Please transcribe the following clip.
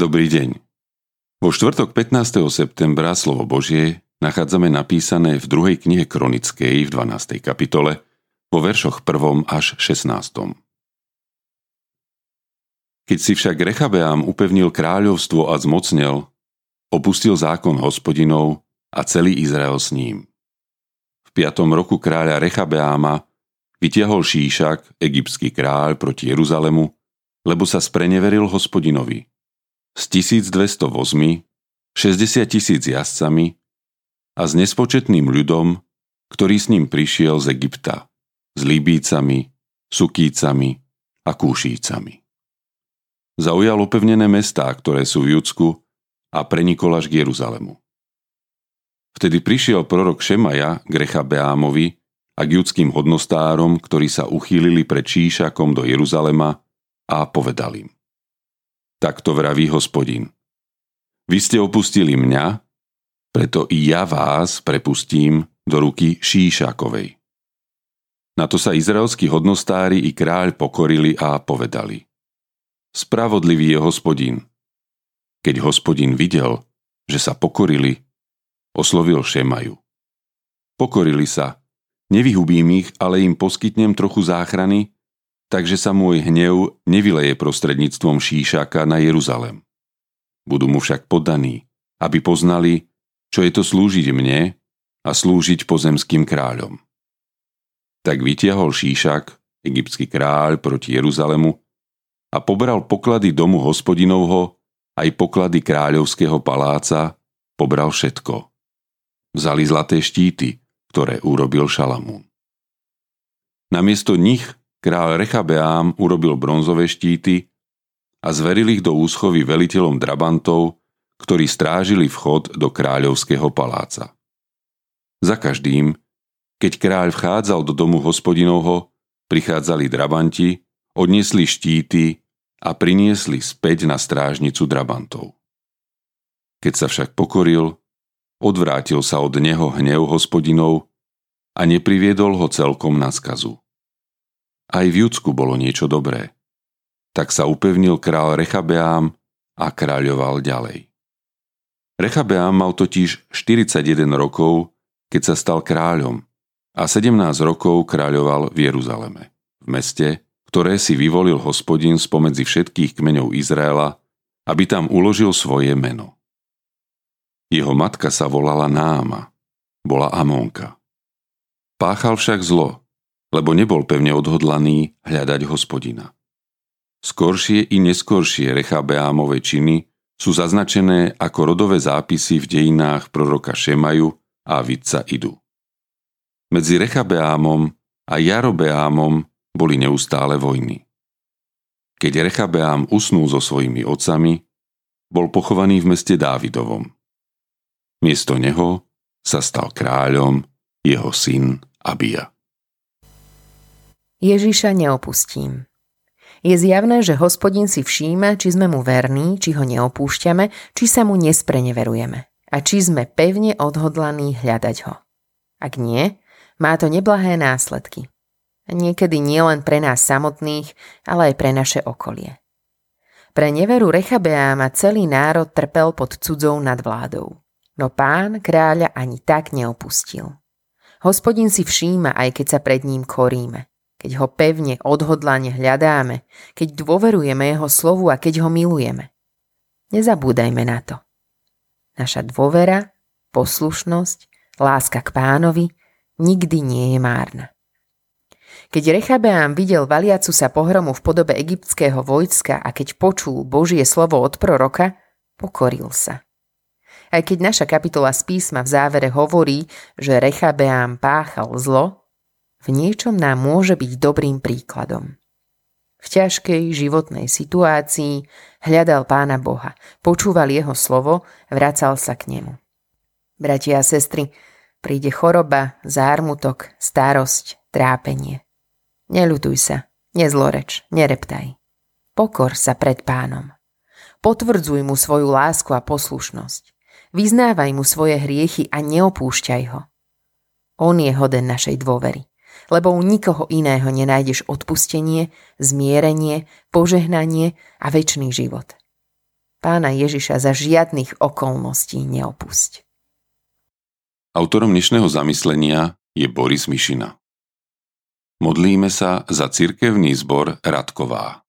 Dobrý deň. Vo štvrtok 15. septembra slovo Božie nachádzame napísané v druhej knihe Kronickej v 12. kapitole vo veršoch 1. až 16. Keď si však Rechabeám upevnil kráľovstvo a zmocnel, opustil zákon hospodinov a celý Izrael s ním. V 5. roku kráľa Rechabeáma vytiahol Šíšak, egyptský kráľ, proti Jeruzalemu, lebo sa spreneveril hospodinovi – s 1200 vozmi, 60 tisíc jazdcami a s nespočetným ľudom, ktorý s ním prišiel z Egypta, s Líbícami, Sukícami a Kúšícami. Zaujal opevnené mestá, ktoré sú v Judsku a prenikol až k Jeruzalemu. Vtedy prišiel prorok Šemaja k Rechabeámovi a k judským hodnostárom, ktorí sa uchýlili pred Číšakom do Jeruzalema a povedal im. Takto vraví hospodin. Vy ste opustili mňa, preto i ja vás prepustím do ruky Šíšakovej. Na to sa izraelskí hodnostári i kráľ pokorili a povedali. Spravodlivý je hospodin. Keď hospodin videl, že sa pokorili, oslovil Šemaju. Pokorili sa, nevyhubím ich, ale im poskytnem trochu záchrany, takže sa môj hnev nevyleje prostredníctvom Šíšaka na Jeruzalem. Budú mu však podaní, aby poznali, čo je to slúžiť mne a slúžiť pozemským kráľom. Tak vytiahol Šíšak, egyptský kráľ, proti Jeruzalemu a pobral poklady domu hospodinovho aj poklady kráľovského paláca, pobral všetko. Vzali zlaté štíty, ktoré urobil Šalamún. Namiesto nich Král Rechabeám urobil bronzové štíty a zveril ich do úschovy veliteľom drabantov, ktorí strážili vchod do kráľovského paláca. Za každým, keď kráľ vchádzal do domu hospodinovho, prichádzali drabanti, odniesli štíty a priniesli späť na strážnicu drabantov. Keď sa však pokoril, odvrátil sa od neho hnev hospodinov a nepriviedol ho celkom na skazu. Aj v Judsku bolo niečo dobré. Tak sa upevnil král Rechabeám a kráľoval ďalej. Rechabeám mal totiž 41 rokov, keď sa stal kráľom a 17 rokov kráľoval v Jeruzaleme, v meste, ktoré si vyvolil hospodin spomedzi všetkých kmeňov Izraela, aby tam uložil svoje meno. Jeho matka sa volala Náma, bola Amónka. Páchal však zlo lebo nebol pevne odhodlaný hľadať hospodina. Skoršie i neskoršie Rechabeámove činy sú zaznačené ako rodové zápisy v dejinách proroka Šemaju a Vidca Idu. Medzi Rechabeámom a Jarobeámom boli neustále vojny. Keď Rechabeám usnul so svojimi otcami, bol pochovaný v meste Dávidovom. Miesto neho sa stal kráľom jeho syn Abia. Ježiša neopustím. Je zjavné, že hospodin si všíma, či sme mu verní, či ho neopúšťame, či sa mu nespreneverujeme a či sme pevne odhodlaní hľadať ho. Ak nie, má to neblahé následky. Niekedy nie len pre nás samotných, ale aj pre naše okolie. Pre neveru Rechabeáma celý národ trpel pod cudzou nadvládou. No pán kráľa ani tak neopustil. Hospodin si všíma, aj keď sa pred ním koríme keď ho pevne, odhodlane hľadáme, keď dôverujeme jeho slovu a keď ho milujeme. Nezabúdajme na to. Naša dôvera, poslušnosť, láska k pánovi nikdy nie je márna. Keď Rechabeám videl valiacu sa pohromu v podobe egyptského vojska a keď počul Božie slovo od proroka, pokoril sa. Aj keď naša kapitola z písma v závere hovorí, že Rechabeám páchal zlo, v niečom nám môže byť dobrým príkladom. V ťažkej životnej situácii hľadal pána Boha, počúval jeho slovo, vracal sa k nemu. Bratia a sestry, príde choroba, zármutok, starosť, trápenie. Neľutuj sa, nezloreč, nereptaj. Pokor sa pred pánom. Potvrdzuj mu svoju lásku a poslušnosť. Vyznávaj mu svoje hriechy a neopúšťaj ho. On je hoden našej dôvery lebo u nikoho iného nenájdeš odpustenie, zmierenie, požehnanie a väčší život. Pána Ježiša za žiadnych okolností neopusť. Autorom dnešného zamyslenia je Boris Mišina. Modlíme sa za cirkevný zbor Radková.